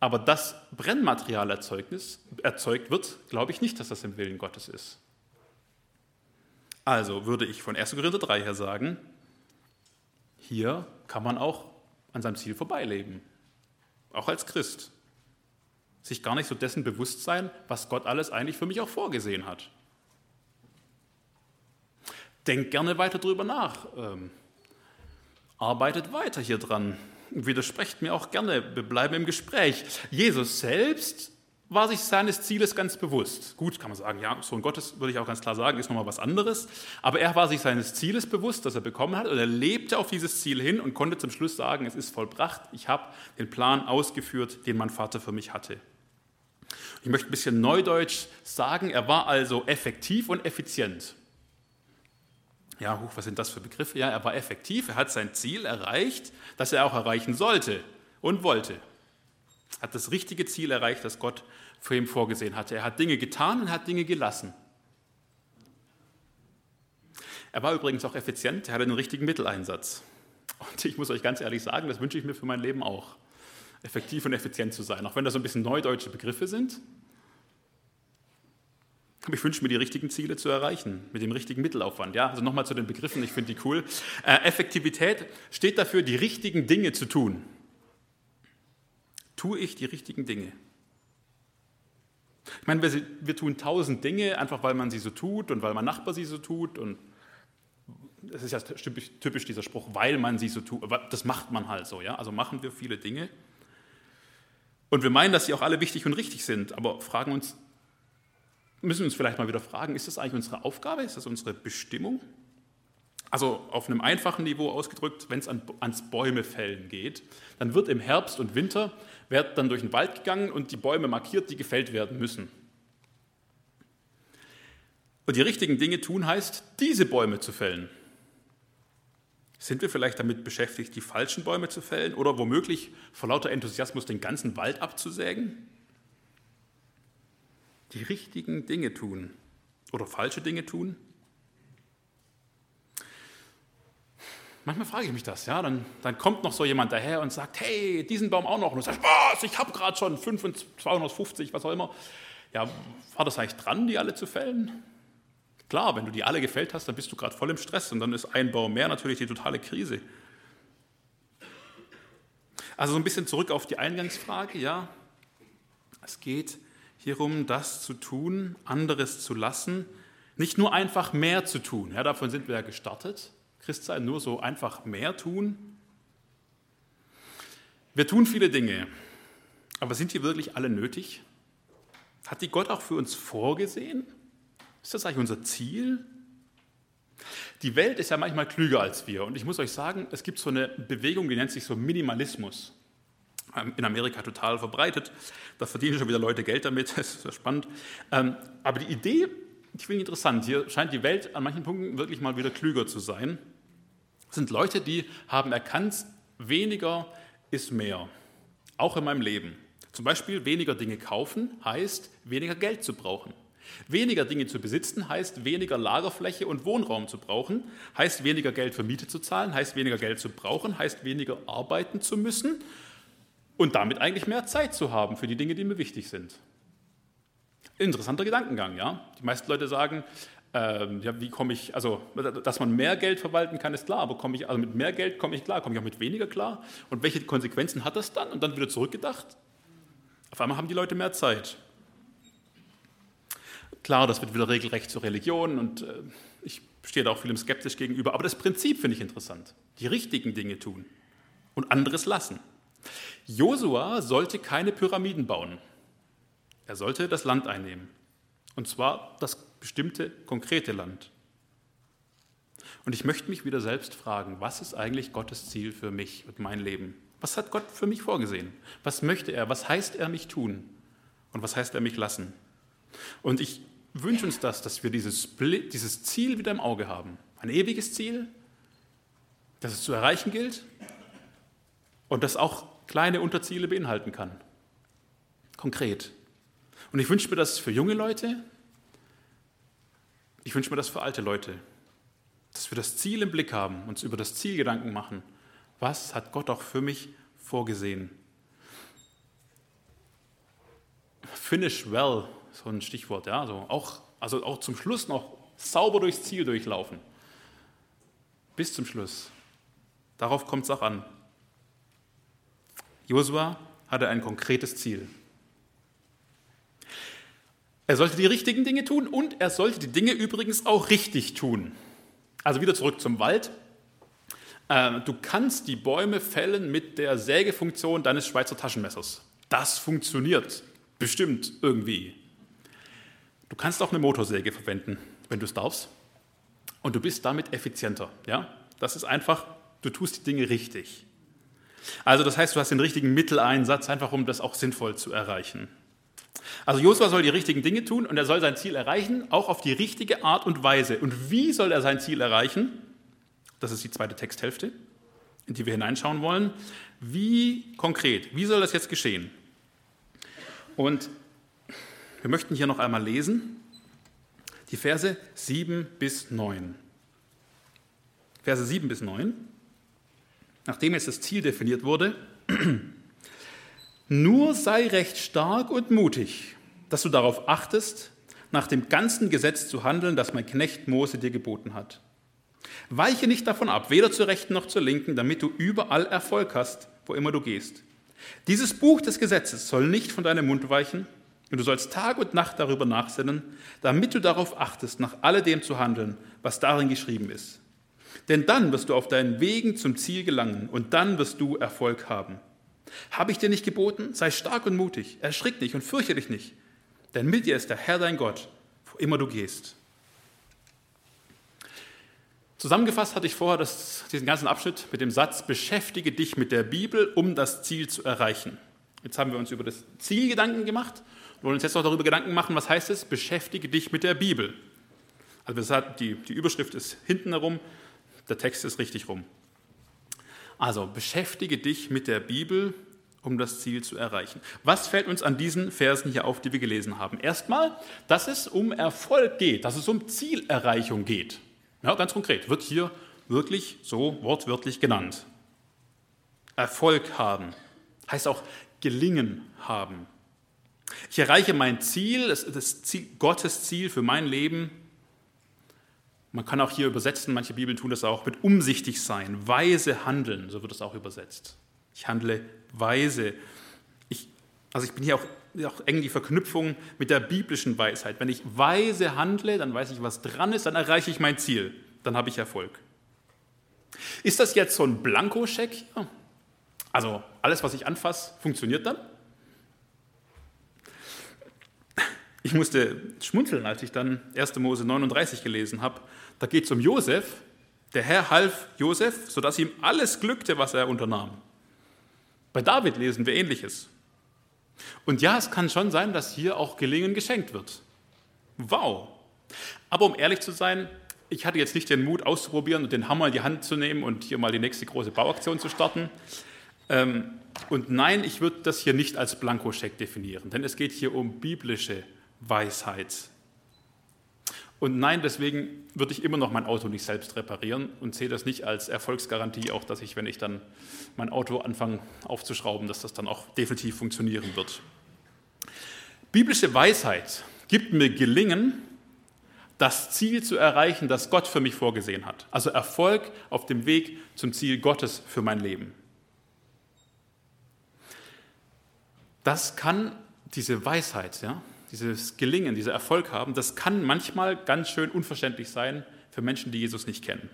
aber das Brennmaterial erzeugt wird, glaube ich nicht, dass das im Willen Gottes ist. Also würde ich von 1. Korinther 3 her sagen, hier kann man auch an seinem Ziel vorbeileben, auch als Christ. Sich gar nicht so dessen bewusst sein, was Gott alles eigentlich für mich auch vorgesehen hat. Denkt gerne weiter drüber nach. Ähm, arbeitet weiter hier dran widersprecht mir auch gerne, wir bleiben im Gespräch. Jesus selbst war sich seines Zieles ganz bewusst. Gut, kann man sagen, ja, Sohn Gottes würde ich auch ganz klar sagen, ist nochmal was anderes. Aber er war sich seines Zieles bewusst, das er bekommen hat, und er lebte auf dieses Ziel hin und konnte zum Schluss sagen, es ist vollbracht, ich habe den Plan ausgeführt, den mein Vater für mich hatte. Ich möchte ein bisschen neudeutsch sagen, er war also effektiv und effizient. Ja, huch, was sind das für Begriffe? Ja, er war effektiv, er hat sein Ziel erreicht, das er auch erreichen sollte und wollte. Er Hat das richtige Ziel erreicht, das Gott für ihn vorgesehen hatte. Er hat Dinge getan und hat Dinge gelassen. Er war übrigens auch effizient, er hatte den richtigen Mitteleinsatz. Und ich muss euch ganz ehrlich sagen, das wünsche ich mir für mein Leben auch. Effektiv und effizient zu sein. Auch wenn das so ein bisschen neudeutsche Begriffe sind, Ich wünsche mir, die richtigen Ziele zu erreichen, mit dem richtigen Mittelaufwand. Ja, also nochmal zu den Begriffen, ich finde die cool. Äh, Effektivität steht dafür, die richtigen Dinge zu tun. Tue ich die richtigen Dinge? Ich meine, wir, wir tun tausend Dinge, einfach weil man sie so tut und weil mein Nachbar sie so tut. Und das ist ja typisch, typisch dieser Spruch, weil man sie so tut. Das macht man halt so. Ja? Also machen wir viele Dinge. Und wir meinen, dass sie auch alle wichtig und richtig sind, aber fragen uns, müssen uns vielleicht mal wieder fragen, ist das eigentlich unsere Aufgabe? Ist das unsere Bestimmung? Also auf einem einfachen Niveau ausgedrückt, wenn es an, ans Bäumefällen geht, dann wird im Herbst und Winter wird dann durch den Wald gegangen und die Bäume markiert, die gefällt werden müssen. Und die richtigen Dinge tun heißt, diese Bäume zu fällen. Sind wir vielleicht damit beschäftigt, die falschen Bäume zu fällen oder womöglich vor lauter Enthusiasmus den ganzen Wald abzusägen? Die richtigen Dinge tun oder falsche Dinge tun? Manchmal frage ich mich das, ja, dann, dann kommt noch so jemand daher und sagt, hey, diesen Baum auch noch. Und du sagst, was, ich habe gerade schon 250, was auch immer. Ja, war das eigentlich dran, die alle zu fällen? Klar, wenn du die alle gefällt hast, dann bist du gerade voll im Stress und dann ist ein Baum mehr natürlich die totale Krise. Also so ein bisschen zurück auf die Eingangsfrage, ja. Es geht hierum, das zu tun, anderes zu lassen, nicht nur einfach mehr zu tun. Ja, davon sind wir ja gestartet. Christsein nur so einfach mehr tun? Wir tun viele Dinge, aber sind die wirklich alle nötig? Hat die Gott auch für uns vorgesehen? Ist das eigentlich unser Ziel? Die Welt ist ja manchmal klüger als wir. Und ich muss euch sagen, es gibt so eine Bewegung, die nennt sich so Minimalismus. Ähm, in Amerika total verbreitet. Da verdienen schon wieder Leute Geld damit. Das ist ja spannend. Ähm, aber die Idee, ich finde interessant. Hier scheint die Welt an manchen Punkten wirklich mal wieder klüger zu sein. Das sind Leute, die haben erkannt, weniger ist mehr, auch in meinem Leben. Zum Beispiel weniger Dinge kaufen heißt weniger Geld zu brauchen. Weniger Dinge zu besitzen heißt weniger Lagerfläche und Wohnraum zu brauchen, heißt weniger Geld für Miete zu zahlen, heißt weniger Geld zu brauchen, heißt weniger arbeiten zu müssen und damit eigentlich mehr Zeit zu haben für die Dinge, die mir wichtig sind. Interessanter Gedankengang, ja. Die meisten Leute sagen, ähm, ja, wie komme ich, also dass man mehr Geld verwalten kann, ist klar, aber komme ich, also mit mehr Geld komme ich klar, komme ich auch mit weniger klar? Und welche Konsequenzen hat das dann? Und dann wieder zurückgedacht. Auf einmal haben die Leute mehr Zeit. Klar, das wird wieder regelrecht zur Religion und äh, ich stehe da auch vielem skeptisch gegenüber, aber das Prinzip finde ich interessant. Die richtigen Dinge tun und anderes lassen. Josua sollte keine Pyramiden bauen. Er sollte das Land einnehmen. Und zwar das bestimmte, konkrete Land. Und ich möchte mich wieder selbst fragen, was ist eigentlich Gottes Ziel für mich und mein Leben? Was hat Gott für mich vorgesehen? Was möchte er? Was heißt er mich tun? Und was heißt er mich lassen? Und ich wünsche uns das, dass wir dieses, dieses Ziel wieder im Auge haben. Ein ewiges Ziel, das es zu erreichen gilt und das auch kleine Unterziele beinhalten kann. Konkret. Und ich wünsche mir das für junge Leute, ich wünsche mir das für alte Leute, dass wir das Ziel im Blick haben, uns über das Ziel Gedanken machen. Was hat Gott auch für mich vorgesehen? Finish well, so ein Stichwort, ja, so auch, also auch zum Schluss noch sauber durchs Ziel durchlaufen. Bis zum Schluss. Darauf kommt es auch an. Josua hatte ein konkretes Ziel. Er sollte die richtigen Dinge tun und er sollte die Dinge übrigens auch richtig tun. Also wieder zurück zum Wald. Ähm, du kannst die Bäume fällen mit der Sägefunktion deines Schweizer Taschenmessers. Das funktioniert bestimmt irgendwie. Du kannst auch eine Motorsäge verwenden, wenn du es darfst. Und du bist damit effizienter. Ja? Das ist einfach, du tust die Dinge richtig. Also das heißt, du hast den richtigen Mitteleinsatz, einfach um das auch sinnvoll zu erreichen. Also Josua soll die richtigen Dinge tun und er soll sein Ziel erreichen, auch auf die richtige Art und Weise. Und wie soll er sein Ziel erreichen? Das ist die zweite Texthälfte, in die wir hineinschauen wollen. Wie konkret, wie soll das jetzt geschehen? Und wir möchten hier noch einmal lesen, die Verse 7 bis 9. Verse 7 bis 9. Nachdem jetzt das Ziel definiert wurde, nur sei recht stark und mutig, dass du darauf achtest, nach dem ganzen Gesetz zu handeln, das mein Knecht Mose dir geboten hat. Weiche nicht davon ab, weder zur rechten noch zur linken, damit du überall Erfolg hast, wo immer du gehst. Dieses Buch des Gesetzes soll nicht von deinem Mund weichen, und du sollst Tag und Nacht darüber nachsinnen, damit du darauf achtest, nach alledem zu handeln, was darin geschrieben ist. Denn dann wirst du auf deinen Wegen zum Ziel gelangen und dann wirst du Erfolg haben. Habe ich dir nicht geboten? Sei stark und mutig, erschrick nicht und fürchte dich nicht, denn mit dir ist der Herr dein Gott, wo immer du gehst. Zusammengefasst hatte ich vorher das, diesen ganzen Abschnitt mit dem Satz, beschäftige dich mit der Bibel, um das Ziel zu erreichen. Jetzt haben wir uns über das Ziel Gedanken gemacht und wollen uns jetzt auch darüber Gedanken machen, was heißt es, beschäftige dich mit der Bibel. Also die, die Überschrift ist hinten herum, der Text ist richtig rum. Also beschäftige dich mit der Bibel, um das Ziel zu erreichen. Was fällt uns an diesen Versen hier auf, die wir gelesen haben? Erstmal, dass es um Erfolg geht, dass es um Zielerreichung geht. Ja, ganz konkret, wird hier wirklich so wortwörtlich genannt. Erfolg haben heißt auch gelingen haben. Ich erreiche mein Ziel, das Ziel, Gottes Ziel für mein Leben. Man kann auch hier übersetzen, manche Bibeln tun das auch mit umsichtig sein, weise handeln, so wird es auch übersetzt. Ich handle weise. Ich, also ich bin hier auch, auch eng die Verknüpfung mit der biblischen Weisheit. Wenn ich weise handle, dann weiß ich, was dran ist, dann erreiche ich mein Ziel, dann habe ich Erfolg. Ist das jetzt so ein Blankoscheck? Also alles, was ich anfasse, funktioniert dann? Ich musste schmunzeln, als ich dann 1. Mose 39 gelesen habe. Da geht es um Josef. Der Herr half Josef, sodass ihm alles glückte, was er unternahm. Bei David lesen wir ähnliches. Und ja, es kann schon sein, dass hier auch Gelingen geschenkt wird. Wow. Aber um ehrlich zu sein, ich hatte jetzt nicht den Mut auszuprobieren und den Hammer in die Hand zu nehmen und hier mal die nächste große Bauaktion zu starten. Ähm, und nein, ich würde das hier nicht als Blankoscheck definieren, denn es geht hier um biblische Weisheit. Und nein, deswegen würde ich immer noch mein Auto nicht selbst reparieren und sehe das nicht als Erfolgsgarantie, auch dass ich, wenn ich dann mein Auto anfange aufzuschrauben, dass das dann auch definitiv funktionieren wird. Biblische Weisheit gibt mir Gelingen, das Ziel zu erreichen, das Gott für mich vorgesehen hat. Also Erfolg auf dem Weg zum Ziel Gottes für mein Leben. Das kann diese Weisheit, ja, dieses Gelingen, dieser Erfolg haben, das kann manchmal ganz schön unverständlich sein für Menschen, die Jesus nicht kennen.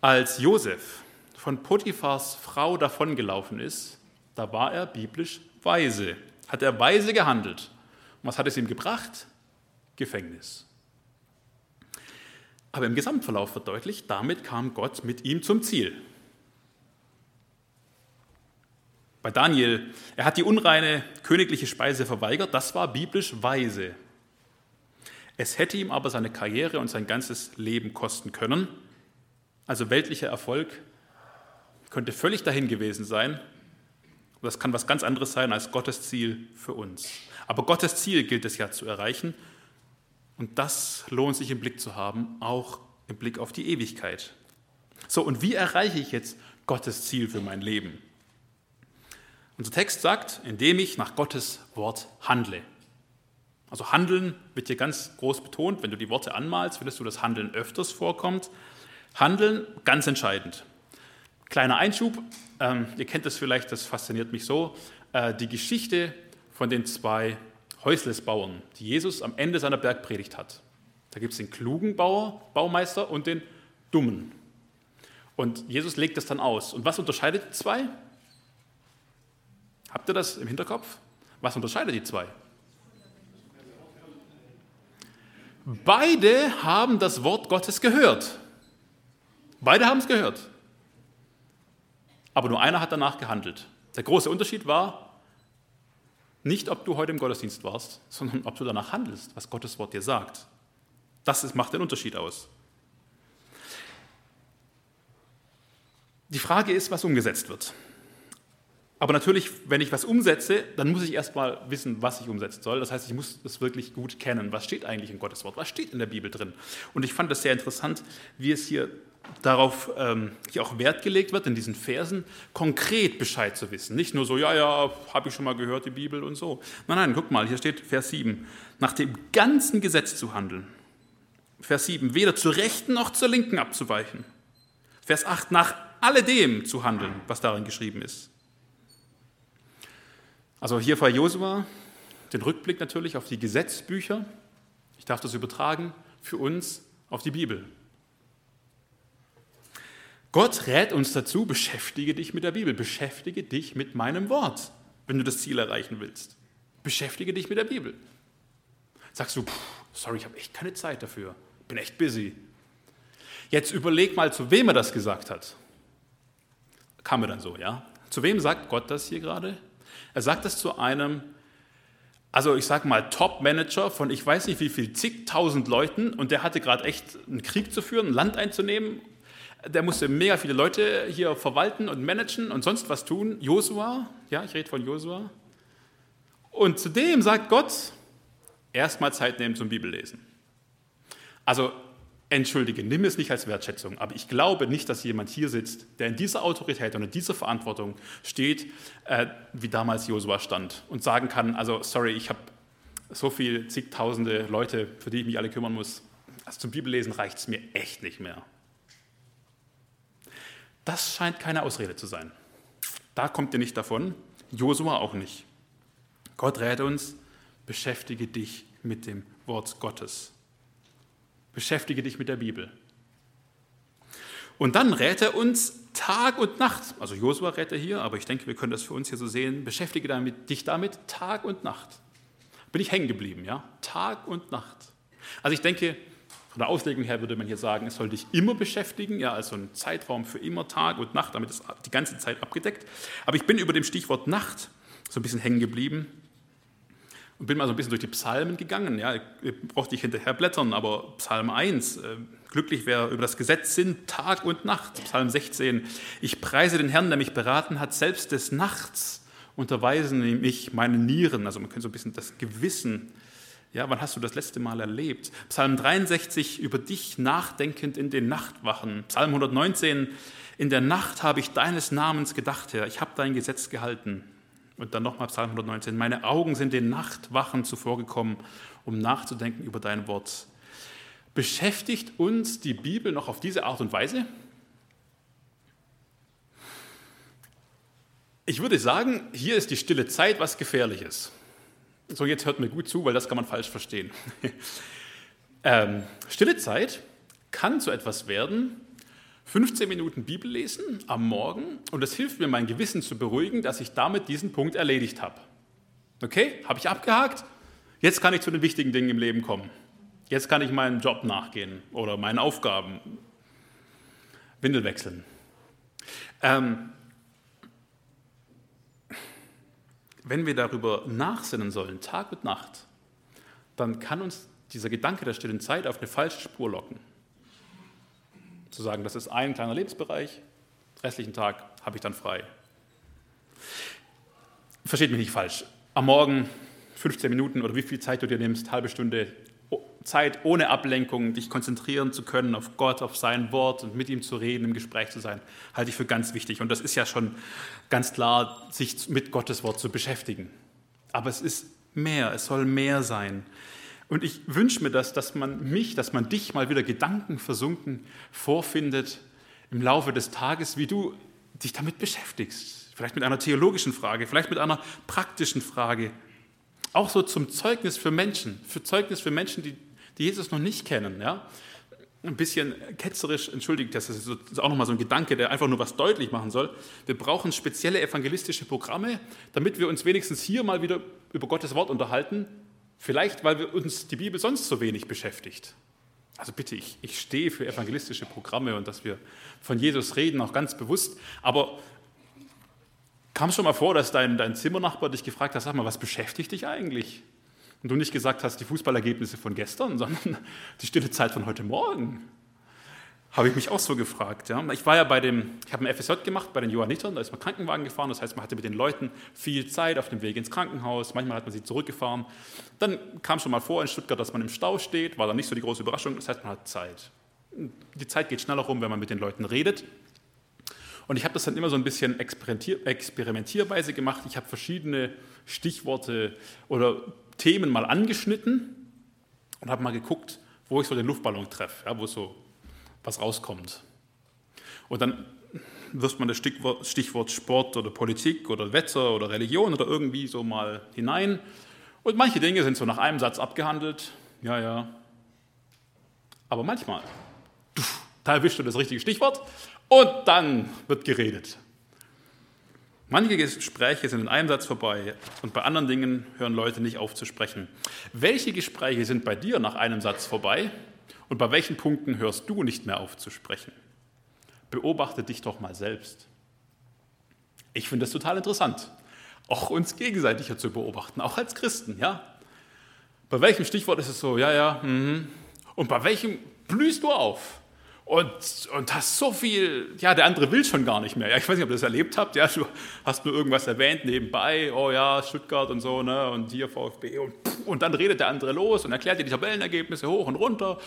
Als Josef von Potiphars Frau davongelaufen ist, da war er biblisch weise, hat er weise gehandelt. Und was hat es ihm gebracht? Gefängnis. Aber im Gesamtverlauf wird deutlich, damit kam Gott mit ihm zum Ziel. Bei Daniel, er hat die unreine königliche Speise verweigert, das war biblisch weise. Es hätte ihm aber seine Karriere und sein ganzes Leben kosten können. Also weltlicher Erfolg könnte völlig dahin gewesen sein. Das kann was ganz anderes sein als Gottes Ziel für uns. Aber Gottes Ziel gilt es ja zu erreichen. Und das lohnt sich im Blick zu haben, auch im Blick auf die Ewigkeit. So, und wie erreiche ich jetzt Gottes Ziel für mein Leben? Unser Text sagt, indem ich nach Gottes Wort handle. Also Handeln wird hier ganz groß betont. Wenn du die Worte anmalst, findest du, dass Handeln öfters vorkommt. Handeln, ganz entscheidend. Kleiner Einschub, ähm, ihr kennt das vielleicht, das fasziniert mich so, äh, die Geschichte von den zwei Häuslesbauern, die Jesus am Ende seiner Bergpredigt hat. Da gibt es den klugen Bauer, Baumeister und den dummen. Und Jesus legt das dann aus. Und was unterscheidet die zwei? Habt ihr das im Hinterkopf? Was unterscheidet die zwei? Beide haben das Wort Gottes gehört. Beide haben es gehört. Aber nur einer hat danach gehandelt. Der große Unterschied war nicht, ob du heute im Gottesdienst warst, sondern ob du danach handelst, was Gottes Wort dir sagt. Das macht den Unterschied aus. Die Frage ist, was umgesetzt wird. Aber natürlich, wenn ich was umsetze, dann muss ich erstmal wissen, was ich umsetzen soll. Das heißt, ich muss das wirklich gut kennen. Was steht eigentlich in Gottes Wort? Was steht in der Bibel drin? Und ich fand das sehr interessant, wie es hier darauf ähm, hier auch Wert gelegt wird, in diesen Versen konkret Bescheid zu wissen. Nicht nur so, ja, ja, habe ich schon mal gehört, die Bibel und so. Nein, nein, guck mal, hier steht Vers 7, nach dem ganzen Gesetz zu handeln. Vers 7, weder zur Rechten noch zur Linken abzuweichen. Vers 8, nach alledem zu handeln, was darin geschrieben ist. Also hier vor Josua, den Rückblick natürlich auf die Gesetzbücher. Ich darf das übertragen für uns auf die Bibel. Gott rät uns dazu, beschäftige dich mit der Bibel, beschäftige dich mit meinem Wort, wenn du das Ziel erreichen willst. Beschäftige dich mit der Bibel. Sagst du, sorry, ich habe echt keine Zeit dafür, bin echt busy. Jetzt überleg mal, zu wem er das gesagt hat. Kam mir dann so, ja? Zu wem sagt Gott das hier gerade? Er sagt das zu einem, also ich sage mal Top-Manager von ich weiß nicht wie viel, zigtausend Leuten und der hatte gerade echt einen Krieg zu führen, ein Land einzunehmen. Der musste mega viele Leute hier verwalten und managen und sonst was tun. Josua, ja, ich rede von Josua. Und zudem sagt Gott, erstmal Zeit nehmen zum Bibellesen. Also entschuldige, nimm es nicht als Wertschätzung, aber ich glaube nicht, dass jemand hier sitzt, der in dieser Autorität und in dieser Verantwortung steht, äh, wie damals Josua stand und sagen kann, also sorry, ich habe so viele zigtausende Leute, für die ich mich alle kümmern muss. Also zum Bibellesen reicht es mir echt nicht mehr. Das scheint keine Ausrede zu sein. Da kommt ihr nicht davon, Josua auch nicht. Gott rät uns, beschäftige dich mit dem Wort Gottes. Beschäftige dich mit der Bibel. Und dann rät er uns Tag und Nacht. Also Josua rät er hier, aber ich denke, wir können das für uns hier so sehen. Beschäftige damit, dich damit Tag und Nacht. Bin ich hängen geblieben, ja? Tag und Nacht. Also ich denke, von der Auslegung her würde man hier sagen, es soll dich immer beschäftigen, ja, also ein Zeitraum für immer Tag und Nacht, damit ist die ganze Zeit abgedeckt. Aber ich bin über dem Stichwort Nacht so ein bisschen hängen geblieben und bin mal so ein bisschen durch die Psalmen gegangen. Ja, ihr braucht nicht hinterher blättern, aber Psalm 1, äh, glücklich wer über das Gesetz sind, Tag und Nacht. Psalm 16, ich preise den Herrn, der mich beraten hat, selbst des Nachts unterweisen mich meine Nieren. Also man könnte so ein bisschen das Gewissen. Ja, wann hast du das letzte Mal erlebt? Psalm 63, über dich nachdenkend in den Nachtwachen. Psalm 119, in der Nacht habe ich deines Namens gedacht, Herr, ich habe dein Gesetz gehalten. Und dann nochmal Psalm 119. Meine Augen sind den Nachtwachen zuvorgekommen, um nachzudenken über dein Wort. Beschäftigt uns die Bibel noch auf diese Art und Weise? Ich würde sagen, hier ist die stille Zeit was Gefährliches. So, jetzt hört mir gut zu, weil das kann man falsch verstehen. ähm, stille Zeit kann zu etwas werden, 15 Minuten Bibel lesen am Morgen und es hilft mir, mein Gewissen zu beruhigen, dass ich damit diesen Punkt erledigt habe. Okay, habe ich abgehakt? Jetzt kann ich zu den wichtigen Dingen im Leben kommen. Jetzt kann ich meinem Job nachgehen oder meinen Aufgaben. Windel wechseln. Ähm, wenn wir darüber nachsinnen sollen, Tag und Nacht, dann kann uns dieser Gedanke der stillen Zeit auf eine falsche Spur locken zu sagen, das ist ein kleiner Lebensbereich, restlichen Tag habe ich dann frei. Versteht mich nicht falsch. Am Morgen 15 Minuten oder wie viel Zeit du dir nimmst, halbe Stunde Zeit ohne Ablenkung, dich konzentrieren zu können auf Gott, auf sein Wort und mit ihm zu reden, im Gespräch zu sein, halte ich für ganz wichtig. Und das ist ja schon ganz klar, sich mit Gottes Wort zu beschäftigen. Aber es ist mehr, es soll mehr sein. Und ich wünsche mir das, dass man mich, dass man dich mal wieder gedankenversunken vorfindet im Laufe des Tages, wie du dich damit beschäftigst. Vielleicht mit einer theologischen Frage, vielleicht mit einer praktischen Frage. Auch so zum Zeugnis für Menschen, für Zeugnis für Menschen, die, die Jesus noch nicht kennen. Ja? Ein bisschen ketzerisch, entschuldigt, das ist auch nochmal so ein Gedanke, der einfach nur was deutlich machen soll. Wir brauchen spezielle evangelistische Programme, damit wir uns wenigstens hier mal wieder über Gottes Wort unterhalten Vielleicht, weil wir uns die Bibel sonst so wenig beschäftigt. Also bitte, ich, ich stehe für evangelistische Programme und dass wir von Jesus reden, auch ganz bewusst. Aber kam es schon mal vor, dass dein, dein Zimmernachbar dich gefragt hat, sag mal, was beschäftigt dich eigentlich? Und du nicht gesagt hast, die Fußballergebnisse von gestern, sondern die stille Zeit von heute Morgen. Habe ich mich auch so gefragt. Ja. Ich war ja bei dem, ich habe ein FSJ gemacht bei den Johannitern, da ist man Krankenwagen gefahren, das heißt, man hatte mit den Leuten viel Zeit auf dem Weg ins Krankenhaus, manchmal hat man sie zurückgefahren. Dann kam schon mal vor in Stuttgart, dass man im Stau steht, war dann nicht so die große Überraschung, das heißt, man hat Zeit. Die Zeit geht schneller rum, wenn man mit den Leuten redet. Und ich habe das dann immer so ein bisschen experimentier experimentierweise gemacht. Ich habe verschiedene Stichworte oder Themen mal angeschnitten und habe mal geguckt, wo ich so den Luftballon treffe, ja, wo so was rauskommt. Und dann wirft man das Stichwort, Sport oder Politik oder Wetter oder Religion oder irgendwie so mal hinein. Und manche Dinge sind so nach einem Satz abgehandelt. Ja, ja. Aber manchmal, da erwischt du das richtige Stichwort und dann wird geredet. Manche Gespräche sind in einem Satz vorbei und bei anderen Dingen hören Leute nicht auf zu sprechen. Welche Gespräche sind bei dir nach einem Satz vorbei und bei welchen Punkten hörst du nicht mehr auf zu sprechen? Beobachte dich doch mal selbst. Ich finde das total interessant, auch uns gegenseitiger zu beobachten, auch als Christen, ja? Bei welchem Stichwort ist es so, ja, ja, mhm. und bei welchem blühst du auf? Und, und hast so viel, ja, der andere will schon gar nicht mehr. Ja, ich weiß nicht, ob ihr das erlebt habt. Ja, du hast nur irgendwas erwähnt nebenbei, oh ja, Stuttgart und so, ne, und hier VfB. Und, und dann redet der andere los und erklärt dir die Tabellenergebnisse hoch und runter.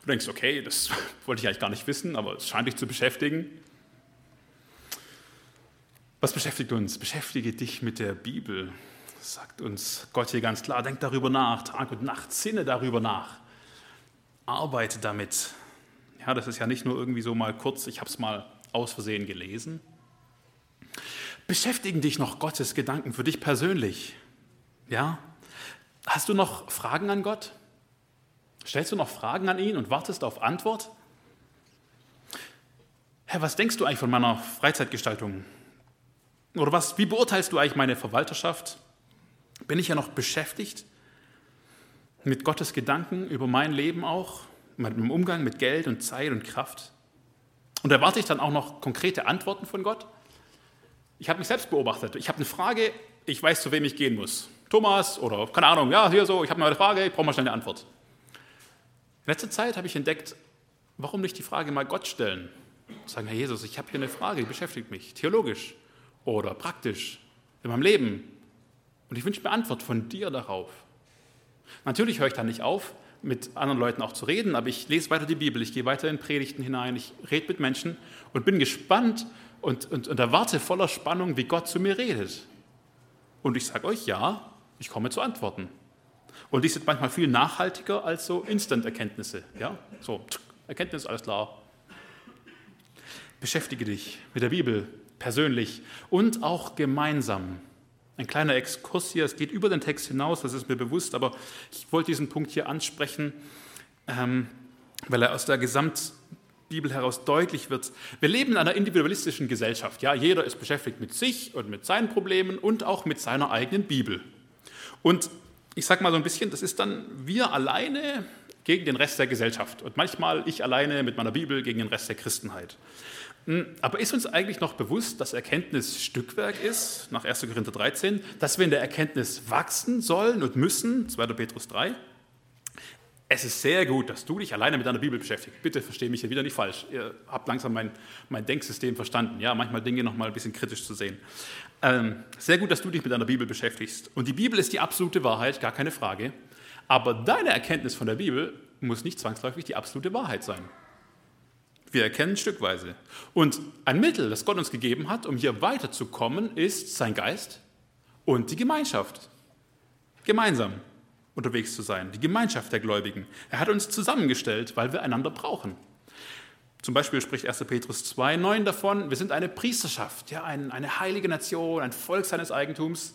Du denkst, okay, das wollte ich eigentlich gar nicht wissen, aber es scheint dich zu beschäftigen. Was beschäftigt uns? Beschäftige dich mit der Bibel. sagt uns Gott hier ganz klar. Denk darüber nach, Tag und Nacht, sinne darüber nach. Arbeite damit. Ja, das ist ja nicht nur irgendwie so mal kurz, ich habe es mal aus Versehen gelesen. Beschäftigen dich noch Gottes Gedanken für dich persönlich. Ja? Hast du noch Fragen an Gott? Stellst du noch Fragen an ihn und wartest auf Antwort? Herr, was denkst du eigentlich von meiner Freizeitgestaltung? Oder was, wie beurteilst du eigentlich meine Verwalterschaft? Bin ich ja noch beschäftigt mit Gottes Gedanken über mein Leben auch? mit dem Umgang mit Geld und Zeit und Kraft? Und erwarte ich dann auch noch konkrete Antworten von Gott? Ich habe mich selbst beobachtet. Ich habe eine Frage, ich weiß, zu wem ich gehen muss. Thomas oder keine Ahnung, ja, hier so, ich habe eine Frage, ich brauche mal schnell eine Antwort. In letzter Zeit habe ich entdeckt, warum nicht die Frage mal Gott stellen? Sagen, Herr Jesus, ich habe hier eine Frage, die beschäftigt mich, theologisch oder praktisch in meinem Leben. Und ich wünsche mir Antwort von dir darauf. Natürlich höre ich da nicht auf, mit anderen Leuten auch zu reden, aber ich lese weiter die Bibel, ich gehe weiter in Predigten hinein, ich rede mit Menschen und bin gespannt und, und, und erwarte voller Spannung, wie Gott zu mir redet. Und ich sage euch, ja, ich komme zu Antworten. Und die sind manchmal viel nachhaltiger als so Instant-Erkenntnisse. Ja? So, Erkenntnis, alles klar. Beschäftige dich mit der Bibel persönlich und auch gemeinsam. Ein kleiner Exkurs hier, es geht über den Text hinaus, das ist mir bewusst, aber ich wollte diesen Punkt hier ansprechen, ähm, weil er aus der Gesamtbibel heraus deutlich wird. Wir leben in einer individualistischen Gesellschaft. Ja? Jeder ist beschäftigt mit sich und mit seinen Problemen und auch mit seiner eigenen Bibel. Und ich sage mal so ein bisschen, das ist dann wir alleine gegen den Rest der Gesellschaft und manchmal ich alleine mit meiner Bibel gegen den Rest der Christenheit. Hm, aber ist uns eigentlich noch bewusst, dass Erkenntnis Stückwerk ist, nach 1. Korinther 13, dass wir in der Erkenntnis wachsen sollen und müssen, 2. Petrus 3? Es ist sehr gut, dass du dich alleine mit deiner Bibel beschäftigst. Bitte verstehe mich hier wieder nicht falsch. Ihr habt langsam mein, mein Denksystem verstanden. Ja, manchmal Dinge noch mal ein bisschen kritisch zu sehen. Ähm, sehr gut, dass du dich mit deiner Bibel beschäftigst. Und die Bibel ist die absolute Wahrheit, gar keine Frage. Aber deine Erkenntnis von der Bibel muss nicht zwangsläufig die absolute Wahrheit sein. Wir erkennen stückweise. Und ein Mittel, das Gott uns gegeben hat, um hier weiterzukommen, ist sein Geist und die Gemeinschaft. Gemeinsam unterwegs zu sein, die Gemeinschaft der Gläubigen. Er hat uns zusammengestellt, weil wir einander brauchen. Zum Beispiel spricht 1. Petrus 2, 9 davon, wir sind eine Priesterschaft, ja, eine heilige Nation, ein Volk seines Eigentums.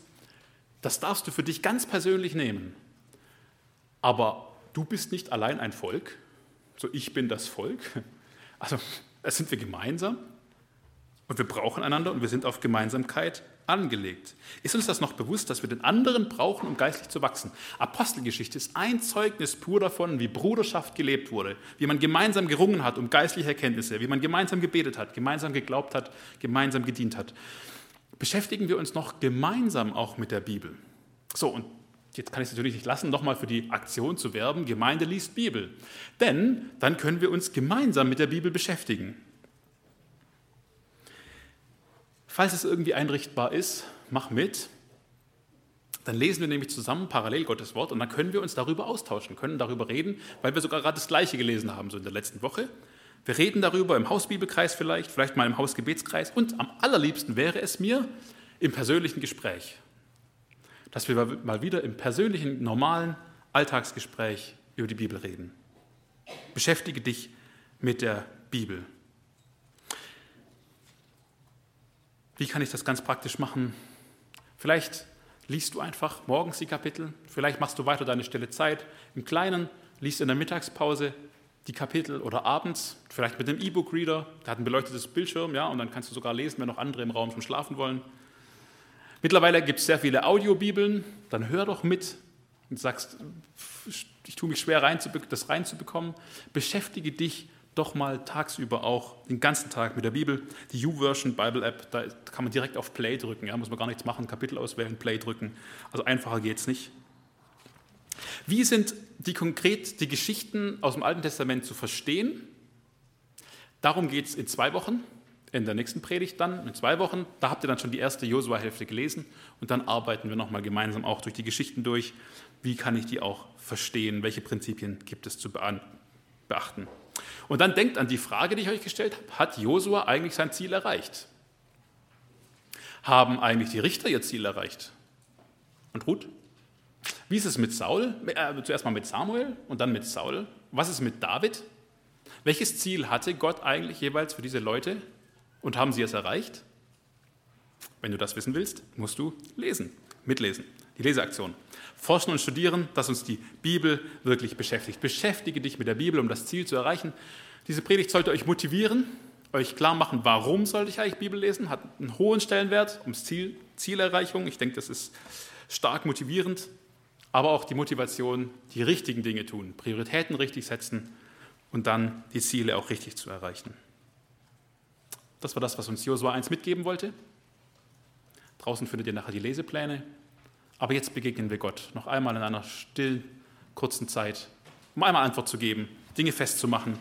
Das darfst du für dich ganz persönlich nehmen. Aber du bist nicht allein ein Volk, so ich bin das Volk, also, sind wir gemeinsam und wir brauchen einander und wir sind auf Gemeinsamkeit angelegt. Ist uns das noch bewusst, dass wir den anderen brauchen, um geistlich zu wachsen? Apostelgeschichte ist ein Zeugnis pur davon, wie Bruderschaft gelebt wurde, wie man gemeinsam gerungen hat um geistliche Erkenntnisse, wie man gemeinsam gebetet hat, gemeinsam geglaubt hat, gemeinsam gedient hat. Beschäftigen wir uns noch gemeinsam auch mit der Bibel. So, und jetzt kann ich es natürlich nicht lassen, nochmal für die Aktion zu werben, Gemeinde liest Bibel. Denn dann können wir uns gemeinsam mit der Bibel beschäftigen. Falls es irgendwie einrichtbar ist, mach mit. Dann lesen wir nämlich zusammen parallel Gottes Wort und dann können wir uns darüber austauschen, können darüber reden, weil wir sogar gerade das Gleiche gelesen haben, so in der letzten Woche. Wir reden darüber im Hausbibelkreis vielleicht, vielleicht mal im Hausgebetskreis und am allerliebsten wäre es mir im persönlichen Gespräch, dass wir mal wieder im persönlichen, normalen Alltagsgespräch über die Bibel reden. Beschäftige dich mit der Bibel. Wie kann ich das ganz praktisch machen? Vielleicht liest du einfach morgens die Kapitel, vielleicht machst du weiter deine stille Zeit im Kleinen, liest in der Mittagspause die Kapitel oder abends, vielleicht mit dem E-Book-Reader, der hat ein beleuchtetes Bildschirm, ja, und dann kannst du sogar lesen, wenn noch andere im Raum schon schlafen wollen. Mittlerweile gibt es sehr viele Audiobibeln, dann hör doch mit und sagst, ich tue mich schwer, das reinzubekommen. Beschäftige dich doch mal tagsüber auch den ganzen Tag mit der Bibel. Die YouVersion Bible App, da kann man direkt auf Play drücken, ja, muss man gar nichts machen, Kapitel auswählen, Play drücken. Also einfacher geht es nicht. Wie sind die konkret die Geschichten aus dem Alten Testament zu verstehen? Darum geht es in zwei Wochen, in der nächsten Predigt dann, in zwei Wochen. Da habt ihr dann schon die erste Josua-Hälfte gelesen und dann arbeiten wir nochmal gemeinsam auch durch die Geschichten durch. Wie kann ich die auch verstehen? Welche Prinzipien gibt es zu beachten? Und dann denkt an die Frage, die ich euch gestellt habe. Hat Josua eigentlich sein Ziel erreicht? Haben eigentlich die Richter ihr Ziel erreicht? Und Ruth? Wie ist es mit Saul? Äh, zuerst mal mit Samuel und dann mit Saul. Was ist mit David? Welches Ziel hatte Gott eigentlich jeweils für diese Leute und haben sie es erreicht? Wenn du das wissen willst, musst du lesen, mitlesen, die Leseaktion. Forschen und studieren, dass uns die Bibel wirklich beschäftigt. Beschäftige dich mit der Bibel, um das Ziel zu erreichen. Diese Predigt sollte euch motivieren, euch klar machen, warum sollte ich eigentlich Bibel lesen, hat einen hohen Stellenwert ums Ziel, Zielerreichung. Ich denke, das ist stark motivierend, aber auch die Motivation, die richtigen Dinge tun, Prioritäten richtig setzen und dann die Ziele auch richtig zu erreichen. Das war das, was uns Josua 1 mitgeben wollte. Draußen findet ihr nachher die Lesepläne. Aber jetzt begegnen wir Gott. Noch einmal in einer stillen, kurzen Zeit, um einmal Antwort zu geben, Dinge festzumachen